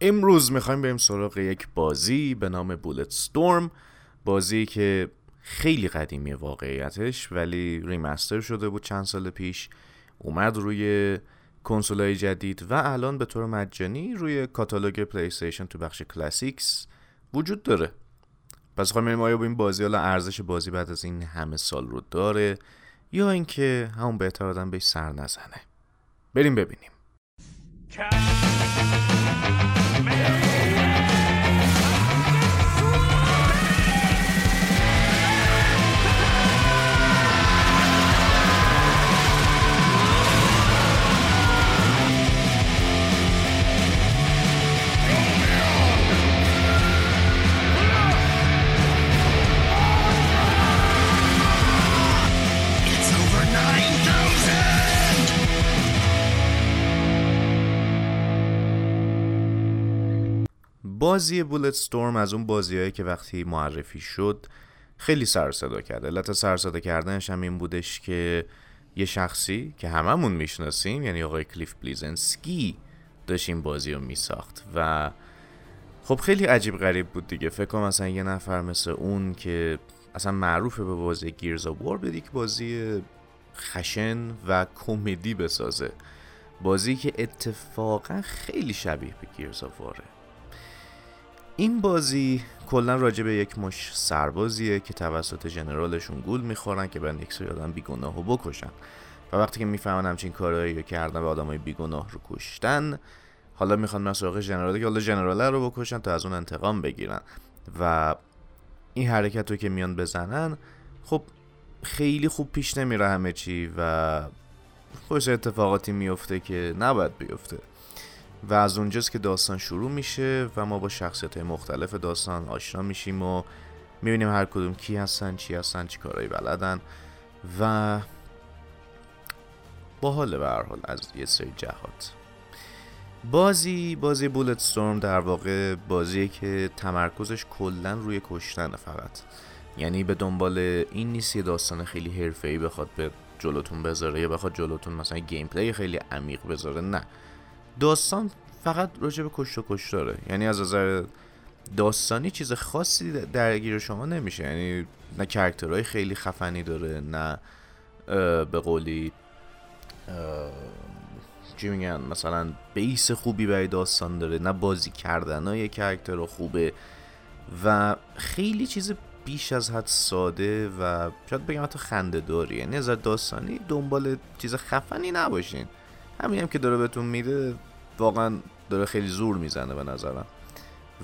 امروز می‌خوایم بریم سراغ یک بازی به نام Bulletstorm بازی که خیلی قدیمی واقعیتش ولی remaster شده بود چند سال پیش اومد روی کنسولای جدید و الان به طور مجانی روی کاتالوگ پلی استیشن تو بخش Classics وجود داره. پس خواهیم آیا با این بازی حالا ارزش بازی بعد از این همه سال رو داره یا اینکه همون بهتر آدم بهش سر نزنه. بریم ببینیم. بازی بولت ستورم از اون بازیهایی که وقتی معرفی شد خیلی سر صدا کرد علت سر صدا کردنش هم این بودش که یه شخصی که هممون می‌شناسیم یعنی آقای کلیف بلیزنسکی داشت این بازی رو میساخت و خب خیلی عجیب غریب بود دیگه. فکر کنم مثلا یه نفر مثل اون که اصلا معروفه به بازی گیرز وار بدی که بازی خشن و کمدی بسازه. بازی که اتفاقا خیلی شبیه به گیرز واره این بازی کلا راجع به یک مش سربازیه که توسط جنرالشون گول می‌خورن که برن یک سری آدم بیگناه رو بکشن. و وقتی که می‌فهمن همچین کارهایی رو کردن و آدمای بیگناه رو کشتن حالا می‌خوان من سراغ جنراله که حالا جنراله رو بکشن تا از اون انتقام بگیرن. و این حرکت رو که میان بزنن خب خیلی خوب پیش نمیره همه چی و خوش اتفاقاتی میفته که نباید بیفته. و از اونجاست که داستان شروع میشه و ما با شخصیت های مختلف داستان آشنا میشیم و می‌بینیم هر کدوم کی هستن چی هستن چی کارهایی بلدن و با حال به از یه سری جهات. بازی بازی بولت ستورم در واقع بازیه که تمرکزش کلا روی کشتن فقط. یعنی به دنبال این نیست یه داستان خیلی حرفه‌ای بخواد به جلوتون بذاره یا بخواد جلوتون مثلا gameplay خیلی عمیق بذاره نه. داستان فقط راجع به کشت و کشتاره. یعنی از نظر داستانی چیز خاصی درگیر شما نمیشه. یعنی نه character های خیلی خفنی داره نه به قولی چی میگن؟ مثلا base خوبی برای داستان داره نه بازی کردن های character خوبه. و خیلی چیز بیش از حد ساده و شاید بگم حتی خنده داری. یعنی از داستانی دنبال چیز خفنی نباشین. همین هم که داره بهتون میده واقعا داره خیلی زور می‌زنه به نظرم.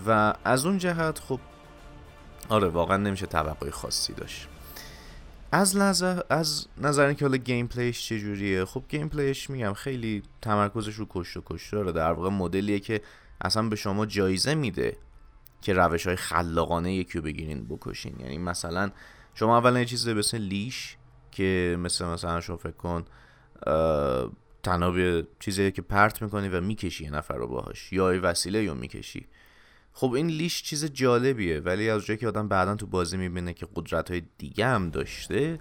و از اون جهت خب آره واقعا نمیشه توقعی خاصی داشت. از نظر از نظر اینکه حالا gameplay ش چجوریه خب gameplay ش میگم خیلی تمرکزش رو کشت و کشتاره. در واقع مدلیه که اصلا به شما جایزه میده که روش های خلاقانه یکی رو بگیرین بکشین. یعنی مثلا شما اولا یه چیز مثل لیش که مثل مثلا شما فکر کن تنها چیزی که پرت می‌کنی و می‌کشی یه نفر رو باهاش یا ای وسیله رو می‌کشی. خب این لیش چیز جالبیه ولی از جایی که آدم بعدا تو بازی می‌بینه که قدرت های دیگه هم داشته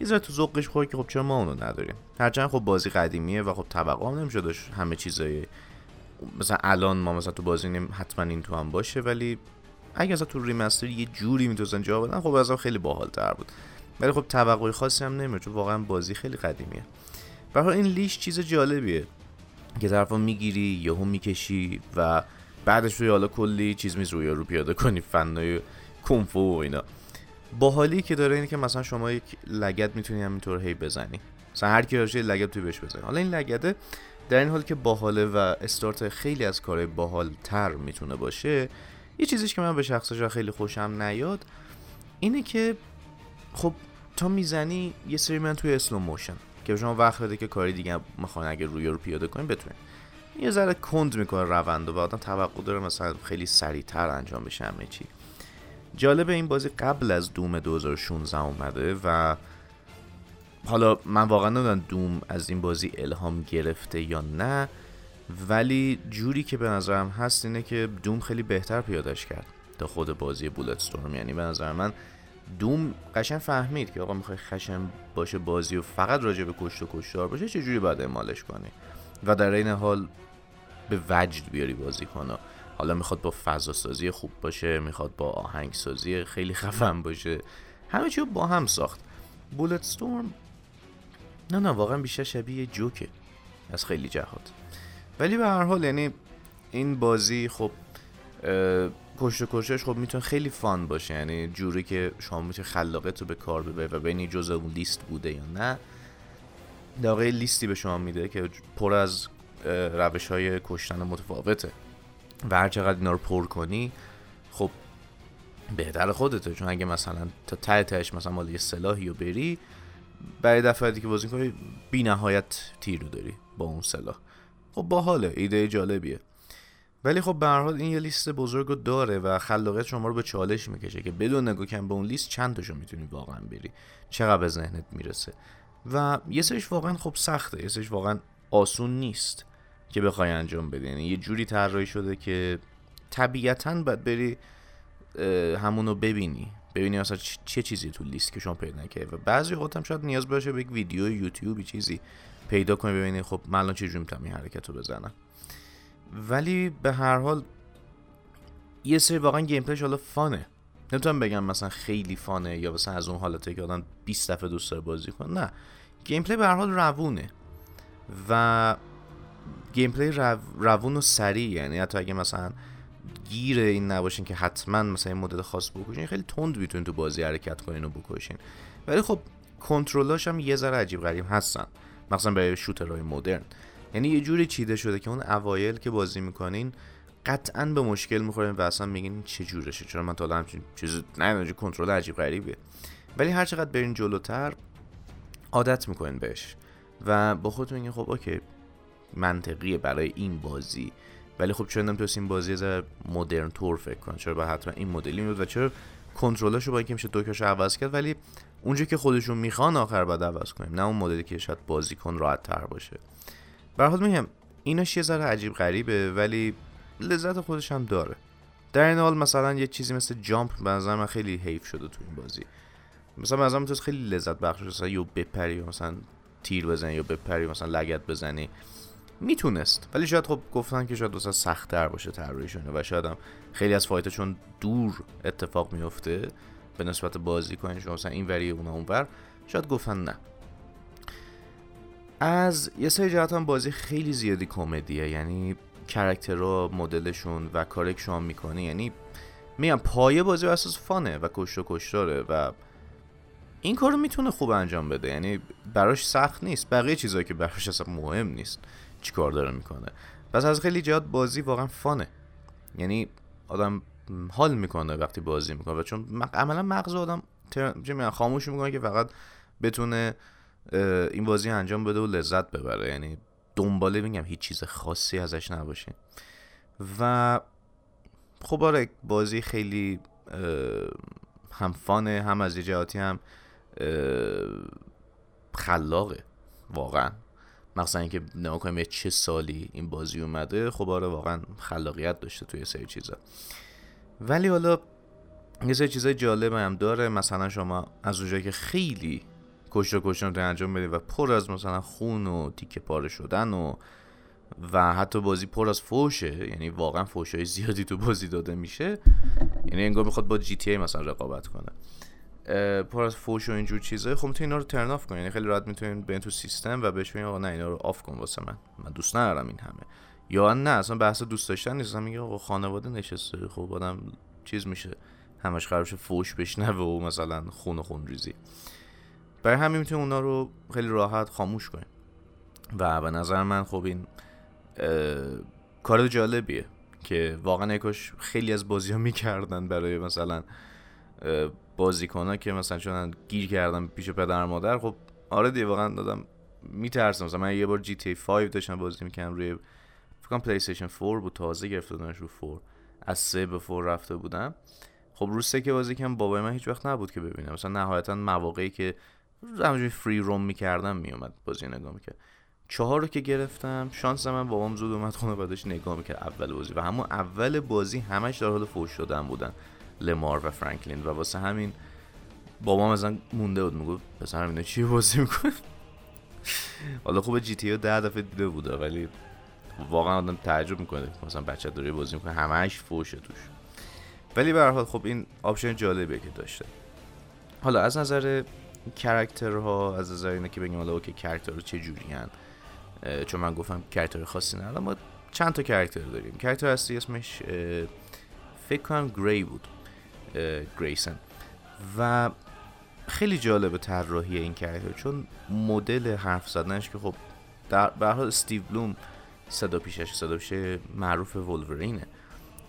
یه ذره تو ذوقش خوره که خب چرا ما اونو نداریم؟ هرچند خب بازی قدیمیه و خب توقع هم نمیشه داشت همه چیزای مثلا الان ما مثلا تو بازی نیم حتما این تو هم باشه ولی اگه از تو ریمستر یه جوری می‌تونن جا بدن خب از خیلی باحالتر بود. ولی خب توقعی خاصی هم نمیشه چون واقعا بازی خیلی قدیمیه. برای این لیش چیز جالبیه که طرفا می‌گیری یهو می‌کشی و بعدش روی حالا کلی چیز میز روی رو پیاده کنی فنای کنفو و اینا. باحالی که داره اینه که مثلا شما یک لگد می‌تونی همینطور هی بزنی. مثلا هر کی راشه لگد توی بهش بزنی. حالا این لگده در این حال که باحاله و استارت خیلی از کارهای باحال تر می‌تونه باشه یه چیزیش که من به شخصش خیلی خوشم نیاد اینه که خب تا می‌زنی یه سری من توی اسلو موشن که شما وقت بده که کاری دیگه می‌خوان اگه روی رو پیاده کنین بتونین. یه ذره کند می‌کنه روند و آدم توقع داره مثلا خیلی سریعتر انجام بشه همه چی. جالب این بازی قبل از دوم 2016 اومده و حالا من واقعا نمی‌دونم دوم از این بازی الهام گرفته یا نه ولی جوری که به نظرم هست اینه که دوم خیلی بهتر پیادش کرد تا خود بازی بولت ستورم یعنی به نظر من دوم قشن فهمید که آقا می‌خوای خشن باشه بازی و فقط راجع به کشت و کشتار باشه چجوری باید اعمالش کنی؟ و در این حال به وجد بیاری بازی کنه حالا می‌خواد با فضا سازی خوب باشه می‌خواد با آهنگ سازی خیلی خفن باشه. همه چی با هم ساخت. بولت ستورم نه نه واقعا بیشتر شبیه جوکه. از خیلی جهات. ولی به هر حال یعنی این بازی خب کشت و کشتش خب می‌تونه خیلی فان باشه یعنی جوری که شما می‌تونه خلاقیت رو به کار ببری و ببینی جز اون لیست بوده یا نه. در لیستی به شما میده که پر از روش های کشتن متفاوته و هر چقدر اینا رو پر کنی خب بهتر خودته. چون اگه مثلا تا ته تهش مثلا مال یه سلاحی رو بری برای دفعاتی که بازی کنی بی نهایت تیر رو داری با اون سلاح. خب باحاله ایده جالبیه. ولی خب به هر حال این یه لیست بزرگ رو داره و خلاقیت شما رو به چالش می‌کشه که بدون نگاه کن به اون لیست چند تاشو می‌تونی واقعا بری. چقدر به ذهنت می‌رسه؟ و یه سرش واقعا خب سخته یه سرش واقعا آسون نیست که بخوای انجام بدی. یعنی یه جوری طراحی شده که طبیعتا باید بری همونو ببینی. ببینی اصلا چه چیزی تو لیست که شما پیدا نکردی. و بعضی وقت هم شاید نیاز باشه به یک ویدیو یوتیوبی چیزی پیدا کنی ببینی خب من الان چجوری می‌تونم این حرکت رو بزنم. ولی به هر حال یه سری واقعا گیم پلیش حالا فانه. نمی‌تونم بگم مثلا خیلی فانه یا مثلا از اون حالته که آدم 20 دفعه دوست داره بازی کنه. نه. gameplay به هر حال روونه. و gameplay رو... روون و سریع. یعنی حتی اگه مثلا گیر این نباشین که حتما مثلا این مدل خاص بکشین خیلی تند می‌تونین تو بازی حرکت کنین و بکشین. ولی خب کنترلاش هم یه ذره عجیب غریب هستن. مثلا برای shooter های مدرن. یعنی یه جوری چیده شده که اون اوایل که بازی می‌کنین قطعا به مشکل می‌خورین و اصلا میگین چه جورشه. چرا من تا حالا همچین چیز نه کنترل عجیب غریبه ولی هر چقدر برین جلوتر عادت می‌کنین بهش. و با خودتون میگین خب اوکی منطقیه برای این بازی. ولی خب چرا نمی‌تونست این بازی از مدرن تور فکر کن چرا با حتما این مدلی میاد و چرا کنترلاشو با اینکه میشه دوکاشو عوض کرد؟ ولی اونجا که خودشون می‌خوان آخر بعد عوض کنیم. نه اون مدلی که شاید بازیکن راحت تر باشه. به میگم ایناش یه ذره عجیب غریبه ولی لذت خودش هم داره. در این حال مثلا یه چیزی مثل جامپ به نظر من خیلی حیف شده تو این بازی. مثلا به نظر خیلی لذت بخش مثلا یو بپری یا مثلا تیر بزنی یا بپری مثلا لگت بزنی. می‌تونست ولی شاید خب گفتن که شاید سخت سختتر باشه طراحیشونه و شاید هم خیلی از فایت چون دور اتفاق میفته به نسبت بازی کنین شما مثلا این وری اونا اونور شاید گفتن نه. از یه سری جهت هم بازی خیلی زیادی کمدیه. یعنی کرکترها مدلشون و کاری که شما می‌کنی یعنی میگم پایه بازی و اساس فانه و کشت و کشتاره و این کارو می‌تونه خوب انجام بده. یعنی براش سخت نیست. بقیه چیزهایی که براش اصلا مهم نیست چیکار داره می‌کنه. پس از خیلی جهات بازی واقعا فانه. یعنی آدم حال می‌کنه وقتی بازی می‌کنه و چون عملا مغز آدم. خاموش می‌کنه که فقط بتونه این بازی انجام بده و لذت ببره. یعنی دنباله میگم هیچ چیز خاصی ازش نباشه. و خب آره بازی خیلی هم فانه هم از یه جهاتی هم خلاقه. واقعا. مثلا اینکه نگاه کنیم چه سالی این بازی اومده خب آره واقعا خلاقیت داشته توی سری چیزا. ولی حالا یه سری چیزای جالب هم داره. مثلا شما از اونجایی که خیلی کشت و کشتار انجام بدید و پر از مثلا خون و تیکه پاره شدن و و حتی بازی پر از فوشه یعنی واقعا های زیادی تو بازی داده میشه. یعنی انگار می‌خواد با GTA مثلا رقابت کنه. پر از فوش و اینجور چیزای خب می‌تونین اینا رو turn off کنین یعنی خیلی راحت می‌تونین به تو سیستم و بهش بگین آقا نه اینا رو off کن واسه من. من دوست ندارم این همه. یا نه اصلا بحث دوست داشتن نیست. میگه آقا خانواده نشسته. خب آدم چیز میشه. همش قرارش فوش بشنوه و مثلا خون و خون ریزی برای همین می‌تونین اونا رو خیلی راحت خاموش کنین و به نظر من خب این کار جالبیه که واقعا یکاش خیلی از بازی ها می‌کردن برای مثلا بازیکن که مثلا چون گیر کردم پیش پدر مادر خب آره دیگه واقعا دادم میترسم. مثلا من یه بار جی تی 5 داشتم بازی می‌کردم روی فکر پلی استیشن 4 بود تازه گرفته بودنش رو 4 از 3 به 4 رفته بودم. خب رو سه که بازی کردم بابای من هیچ وقت نبود که ببینم. مثلا نهایتا مواقعی که همونجوری فری روم می‌کردم میومد بازی نگاه می‌کرد. چهار رو که گرفتم شانس من بابام زود اومد خونه بعدش نگاه می‌کرد اول بازی. و همون اول بازی همش در حال فوش شدن بودن. لمار و فرانکلین. و واسه همین بابام ازن مونده بود می‌گفت پسرم اینا چی بازی می‌کنه؟ حالا خوب جی تی ده دفعه دیده بوده ولی واقعا آدم تعجب می‌کنه. مثلا بچه داره بازی می‌کنه همش فوشه توش. ولی به حال خب این option جالبیه که داشته. حالا از نظر character ها از نظر اینه که بگیم حالا okay character چه جوری چون من گفتم character خاصی نه. ما چند تا character داریم. character اصلی اسمش فکر کنم گری بود. گریسن. و خیلی جالب طراحی این کرکتر چون مدل حرف زدنش که خب در به حال استیو بلوم صدا پیشش صدا پیشه معروف ولورینه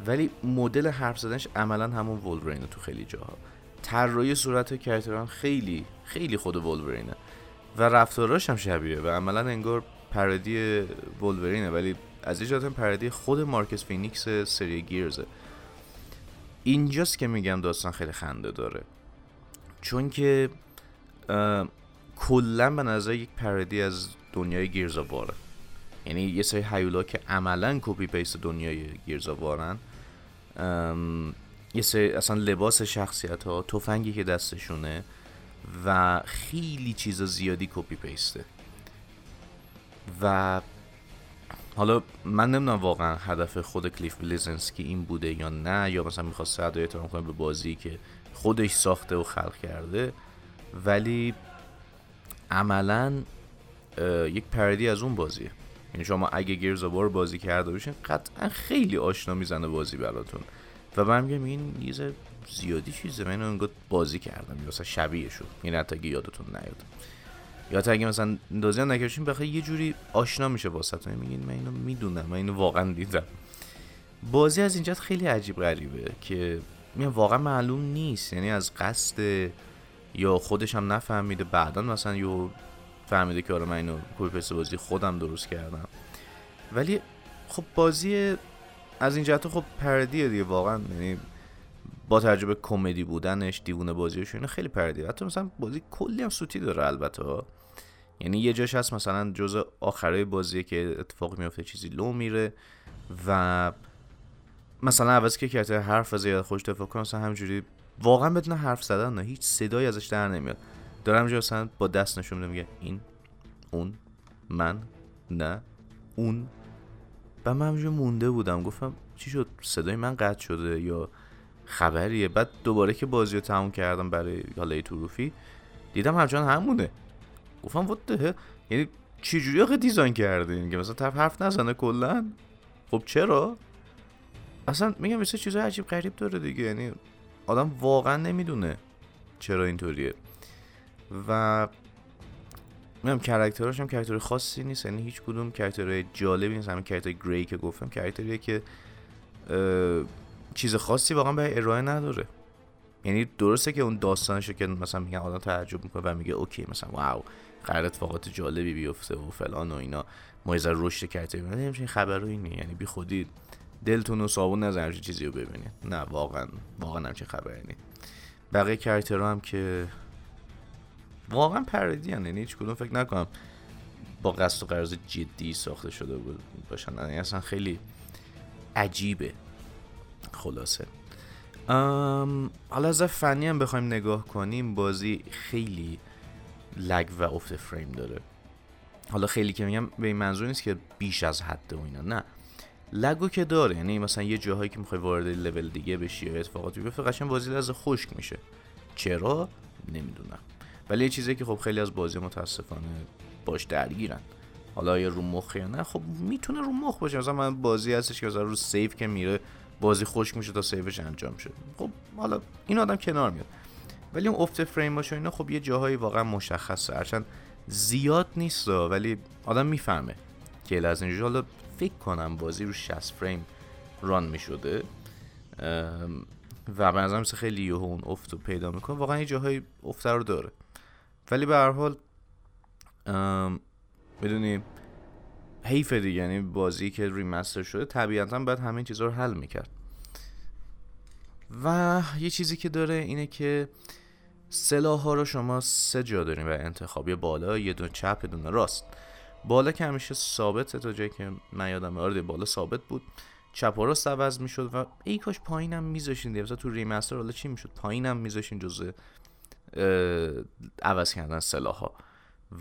ولی مدل حرف زدنش عملا همون ولورینه تو خیلی جاها. طراحی صورت character ان خیلی خیلی خود ولورینه. و رفتاراش هم شبیه و عملا انگار parody ولورینه ولی از یه parody خود مارکس فینیکس سری گیرزه. اینجاست که میگم داستان خیلی خنده داره. چون که کلا به نظر یک parody از دنیای گیرزاواره. یعنی یه سری هیولا که عملا copy paste دنیای گیرزاوارن یه سری اصلا لباس شخصیت ها تفنگی که دستشونه و خیلی چیز زیادی copy paste ه. و حالا من نمی‌دونم واقعا هدف خود کلیف بلیزنسکی این بوده یا نه یا مثلا می‌خواست ادای احترام کنه به بازی که خودش ساخته و خلق کرده. ولی عملا یک پردی از اون بازیه. یعنی شما اگه گیرز بار بازی کرده باشین قطعا خیلی آشنا می‌زنه بازی براتون. و من میگم این یه زیادی چیزه. من اینو بازی کردم. یا مثلا شبیه شد. این حتی اگه یادتون نیاد. یا تا اگه مثلا اندازی هم نکردین بخواه یه جوری آشنا میشه واسه میگین من اینو می‌دونم. من اینو واقعا دیدم. بازی از اینجا خیلی عجیب غریبه که میگم واقعا معلوم نیست. یعنی از قصد یا خودش هم نفهمیده. بعدا مثلا یو فهمیده که آره من اینو کپی بازی خودم درست کردم. ولی خب بازی از این جهت خب پردیه دیگه واقعا. یعنی با تجربه کمدی بودنش دیوونه بازیش اینو خیلی پردیه. حتی مثلا بازی کلی هم سوتی داره البته یعنی یه جاش هست مثلا جز آخره بازی که اتفاق میفته چیزی لو میره و مثلا عوض که کرده حرف زیاد خوش دفاع کنه مثلا همجوری واقعا بدون حرف زدن نه هیچ صدایی ازش در نمیاد. دارم جا مثلا با دست نشون میگه این اون من نه اون. و من مونده بودم. گفتم چی شد؟ صدای من قطع شده یا خبریه؟ بعد دوباره که بازی رو تموم کردم برای حالا توروفی دیدم همچنان همونه. گفتم وات یعنی چجوری آخه design کردین؟ که مثلا طرف حرف نزنه کلا؟ خب چرا؟ اصلا میگم مثل چیزای عجیب غریب داره دیگه. یعنی آدم واقعا نمی‌دونه چرا اینطوریه. و میگم character اش هم character خاصی نیست یعنی هیچ کدوم character جالبی نیست. همین character گری که گفتم character یه که چیز خاصی واقعا به ارائه نداره. یعنی درسته که اون داستانشه که مثلا میگن آدم تعجب می‌کنه و میگه okay مثلا wow قرار اتفاقات جالبی بیفته و فلان و اینا. ما یه رشد کرده ولی همچین خبر اینه یعنی بی خودی دلتون و صابون نزن چیزی رو ببینید نه واقعا واقعا همچین خبری نیست. بقیه کرکترها هم که واقعا پردی یعنی هیچ کدوم فکر نکنم با قصد و قرض جدی ساخته شده بود باشن. یعنی اصلا خیلی عجیبه. خلاصه. حالا از فنی هم بخوایم نگاه کنیم بازی خیلی لگ و افت فریم داره. حالا خیلی که میگم به این منظور نیست که بیش از حد و اینا نه. لگو که داره یعنی مثلا یه جاهایی که می‌خوای وارد لول دیگه بشی یا اتفاقاتی بیفته قشنگ بازی از خشک میشه. چرا؟ نمی‌دونم. ولی یه چیزی که خب خیلی از بازی متاسفانه باش درگیرن. حالا یا رو مخ یا نه خب می‌تونه رو مخ باشه. مثلا من بازی هستش که مثلا رو سیف که میره بازی خشک میشه تا سیوش انجام شد خب حالا این آدم کنار میاد. ولی اون افت فریم باشه اینا خب یه جاهایی واقعا مشخصه. هرچند زیاد نیست ولی آدم می‌فهمه که از اینجا حالا فکر کنم بازی رو 60 فریم ران می‌شده. و به نظرم خیلی یه اون افت رو پیدا می‌کنه. واقعا یه جاهایی افت رو داره. ولی به هر حال می‌دونی حیف دیگه. یعنی بازی که ریمستر شده طبیعتا باید همه چیزها رو حل می‌کرد. و یه چیزی که داره اینه که سلاح ها رو شما سه جا داریم و انتخاب. یه بالا یه دونه چپ یه دونه راست. بالا که همیشه ثابته تا جایی که من یادم آره بالا ثابت بود. چپ و راست عوض می‌شد و ای کاش پایینم میذاشین دیگه. تو ریمستر حالا چی می‌شد؟ پایینم میذاشین جزء عوض کردن سلاح ها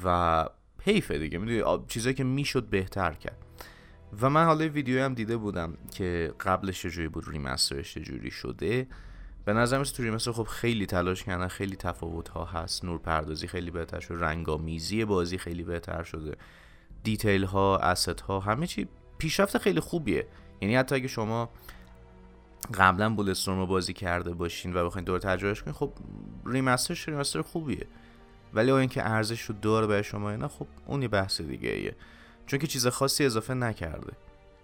و حیفه دیگه. می‌دونی چیزایی که می‌شد بهتر کرد. و من حالا ویدیو هم دیده بودم که قبلش چجوری بود ریمسترش چجوری شده. به نظر تو ریمستر خب خیلی تلاش کردن خیلی تفاوت ها هست. نور پردازی خیلی بهتر شده رنگامیزی بازی خیلی بهتر شده. دیتیل ها اسست ها همه چی پیشرفت خیلی خوبیه. یعنی حتی اگه شما قبلا بولستورم رو بازی کرده باشین و بخواین دور تجربهش کنین خب ریمسترش ریمستر خوبیه. ولی اینکه ارزش رو داره برای شما نه خب اون یه بحث دیگه ایه. چون که چیز خاصی اضافه نکرده.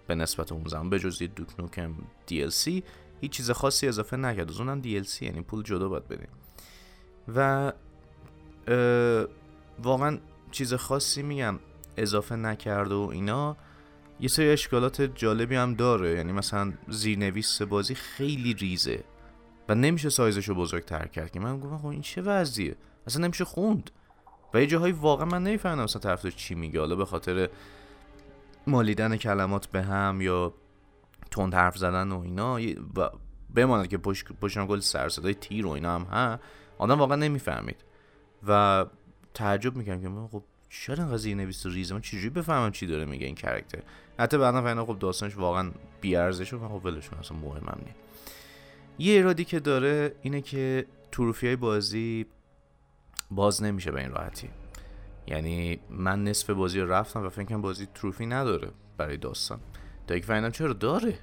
به نسبت اون زمان به جز دوک نوکم DLC هیچ چیز خاصی اضافه نکرده. از اونم DLC یعنی پول جدا باید بدیم و واقعا چیز خاصی میگم اضافه نکرده و اینا. یه سری اشکالات جالبی هم داره. یعنی مثلا زیرنویس بازی خیلی ریزه و نمیشه سایزش رو بزرگتر کرد. که من گفتم خب این چه وضعیه؟ اصلا نمیشه خوند. و یه جاهایی واقعا من نمی‌فهمم اصلا طرف چی میگه. حالا به خاطر مالیدن کلمات به هم یا تند حرف زدن و اینا و بماند که پشت گل سر صدای تیر و اینا هم ها آدم واقعا نمی‌فهمید. و تعجب می‌کنم که من خب چرا اینقدر زیر نویس ریزه من چجوری بفهمم چی داره میگه این کرکتر حتی بعدا فهمیدم خب داستانش واقعا بی ارزش و خب ولش اصلا مهمم نیست. یه ایرادی که داره اینه که تروفی های بازی باز نمیشه به این راحتی. یعنی من نصف بازی رفتم و فکر بازی تروفی نداره برای داستان. تا اینکه فهمیدم چرا داره.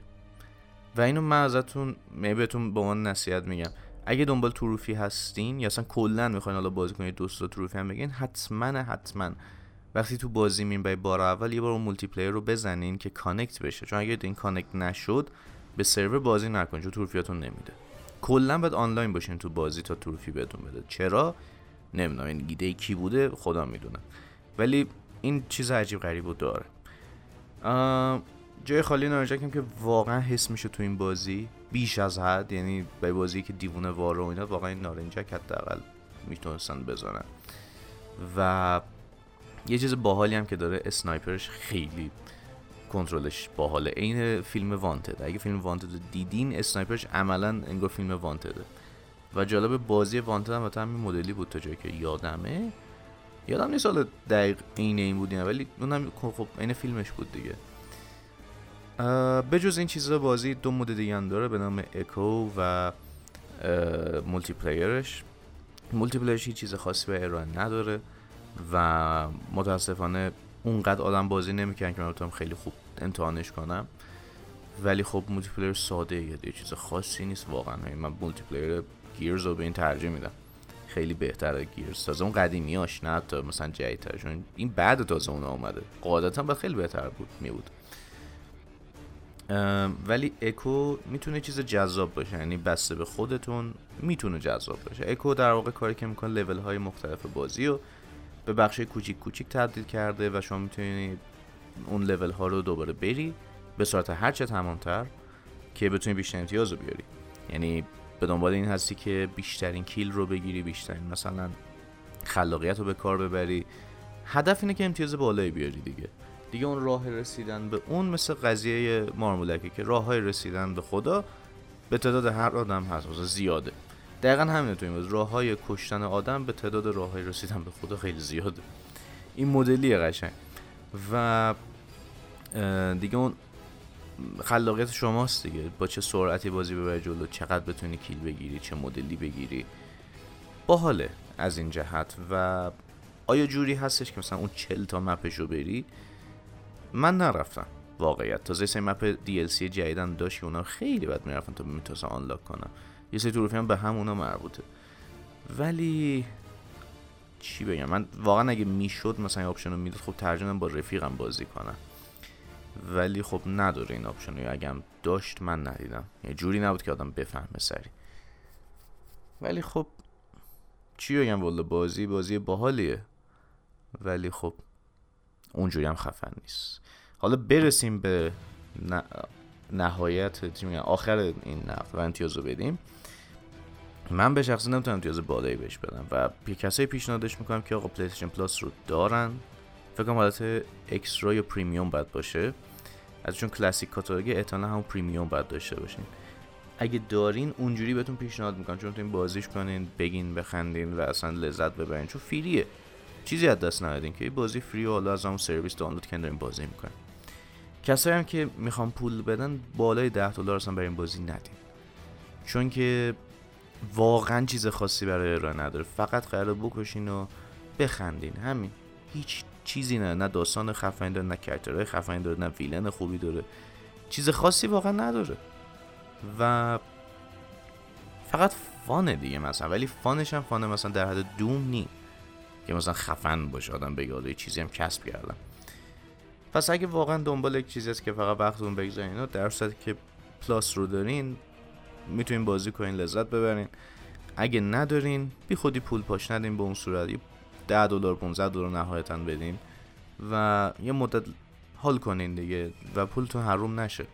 و اینو من ازتون بهتون به عنوان نصیحت میگم. اگه دنبال تروفی هستین یا اصلا کلا می‌خواین حالا بازی کنید دوست تروفی هم بگین حتما حتما. وقتی تو بازی میاین برای بار اول یه بار multiplayer رو بزنین که connect بشه. چون اگه این connect نشد به سرور بازی نکن چون trophy یاتون نمیده. کلا باید آنلاین باشین تو بازی تا trophy بهتون بده. چرا؟ نمی‌دونم این ایده کی بوده؟ خدا می‌دونه ولی این چیز عجیب غریب رو داره. جای خالی نارنجکم که واقعا حس میشه تو این بازی بیش از حد یعنی به بازی که دیوونه وار و اینا واقعا این نارنجک حداقل می‌تونستن بزنن. و یه چیز باحالی هم که داره اسنایپرش خیلی کنترلش باحاله. عین فیلم وانتد. اگه فیلم وانتد دیدین اسنایپرش عملا انگار فیلم وانتده. و جالب بازی وانتد هم همین مدلی بود تا جایی که یادمه. یادم نیست حالا دقیق این این بود ولی اونم خب عین فیلمش بود دیگه. به جز این چیزا بازی دو مود دیگه هم داره به نام اکو و multiplayer ش multiplayer ش چیز خاصی به ارائه نداره و متاسفانه اونقدر آدم بازی نمی‌کنن که من بتونم خیلی خوب امتحانش کنم. ولی خب multiplayer ساده یه چیز خاصی نیست. واقعا من multiplayer گیرز رو به این ترجیح میدم. خیلی بهتره گیرز تازه اون قدیمیاش نه تا مثلا جدیدتر چون این بعد تازه اون اومده. قاعدتا باید خیلی بهتر بود می بود ولی اکو می‌تونه چیز جذاب باشه یعنی بسته به خودتون می‌تونه جذاب باشه. اکو در واقع کاری که می‌کنه لول های مختلف بازی رو به بخش کوچیک کوچیک تبدیل کرده و شما می‌تونید اون لول ها رو دوباره بری به صورت هرچه تمامتر که بتونی بیشتر امتیاز رو بیاری. یعنی به دنبال این هستی که بیشترین کیل رو بگیری بیشترین مثلا خلاقیت رو به کار ببری. هدف اینه که امتیاز بالایی بیاری دیگه. دیگه اون راه رسیدن به اون مثل قضیه مارمولکه که راه های رسیدن به خدا به تعداد هر آدم هست زیاده. دقیقا همینه تو این راه های کشتن آدم به تعداد راه های رسیدن به خدا خیلی زیاده. این مدلی قشنگ. و دیگه اون خلاقیت شماست دیگه. با چه سرعتی بازی ببری جلو چقدر بتونی کیل بگیری چه مدلی بگیری. باحاله از این جهت. و آیا جوری هستش که مثلا اون چل تا مپش رو بری؟ من نرفتم. واقعیت. تازه سه مپ DLC جدیدن داشت که اونا خیلی بد می‌رفتن تا می‌تونستم آنلاک کنم یه سری تروفی هم به هم اونا مربوطه. ولی چی بگم؟ من واقعا اگه می‌شد مثلا این آپشن رو می‌داد خب ترجمه با رفیقم بازی کنم. ولی خب نداره این آپشن رو. اگه هم داشت من ندیدم. یه جوری نبود که آدم بفهمه سری. ولی خب چی بگم؟ والا بازی بازی باحالیه. ولی خب اونجوری هم خفن نیست. حالا برسیم به نهایت آخر این نقد و امتیاز بدیم. من به شخصه نمی‌تونم امتیاز بالایی بهش بدم و کسایی پیشنهادش می‌کنم که آقا پلیستیشن پلاس رو دارن. فکر کنم حالت Extra یا Premium باید باشه. از چون Classics Catalog احتمالا همون Premium باید داشته باشین. اگه دارین اونجوری بهتون پیشنهاد می‌کنم. چون این بازیش کنین بگین بخندین و اصلا لذت ببرین. چون free ه چیزی از دست ندادین که بازی free ی و حالا از همون سرویس دانلود دارین بازی می‌کنین. کسایی هم که می‌خوام پول بدن بالای ده دلار اصلا برای این بازی ندین. چون که واقعا چیز خاصی برای ارائه نداره. فقط قراره بکشین و بخندین. همین. هیچ چیزی نه. نه داستان خفنی داره نه character های خفنی داره نه villain خوبی داره. چیز خاصی واقعا نداره. و فقط فانه دیگه مثلا. ولی فانش هم فانه مثلا در حد دوم نی. که مثلا خفن باشه آدم بگه یه چیزی هم کسب کردم. پس اگه واقعا دنبال یک چیزی است که فقط وقتتون بگذارین در صورتی که پلاس رو دارین می‌تونین بازی کنین لذت ببرین. اگه ندارین بی خودی پول پاش ندین به اون صورت. 10 دلار 15 دلار نهایتا بدین و یه مدت حال کنین دیگه و پولتون حروم نشه.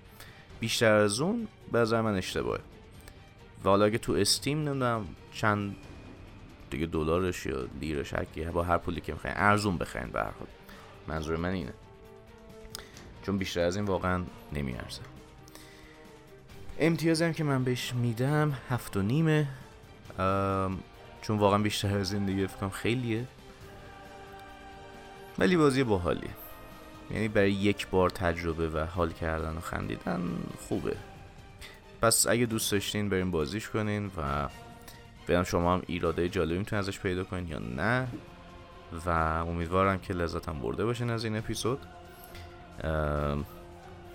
بیشتر از اون به نظر من اشتباهه. و حالا اگه تو استیم نمی‌دونم چند دیگه دلارش یا لیرش هرکی با هر پولی که می‌خواین ارزون بخرین به هر حال. منظور من اینه. چون بیشتر از این واقعا نمیارزه. امتیازی هم که من بهش میدم هفت و نیمه. چون واقعا بیشتر از این دیگه فکرم خیلیه. ولی بازی باحالیه. یعنی برای یک بار تجربه و حال کردن و خندیدن خوبه. پس اگه دوست داشتین بریم بازیش کنین و ببینم شما هم ایراده جالبی می‌تونین ازش پیدا کنین یا نه. و امیدوارم که لذتم برده باشین از این اپیزود.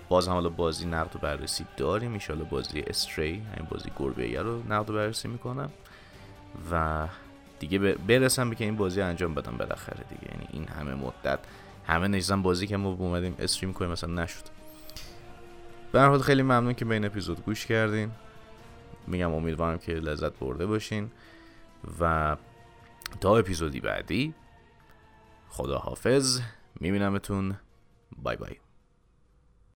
باز هم حالا بازی نقد و بررسی داریم. ایشالا بازی استری همین بازی گربه رو نقد و بررسی می‌کنم. و دیگه برسم به که این بازی انجام بدم بالاخره دیگه. یعنی این همه مدت همه نشستن بازی که ما اومدیم استریم کنیم مثلا نشد. به حال خیلی ممنون که به این اپیزود گوش کردین. میگم امیدوارم که لذت برده باشین. و تا اپیزودی بعدی خدا حافظ میبینمتون. Bye bye.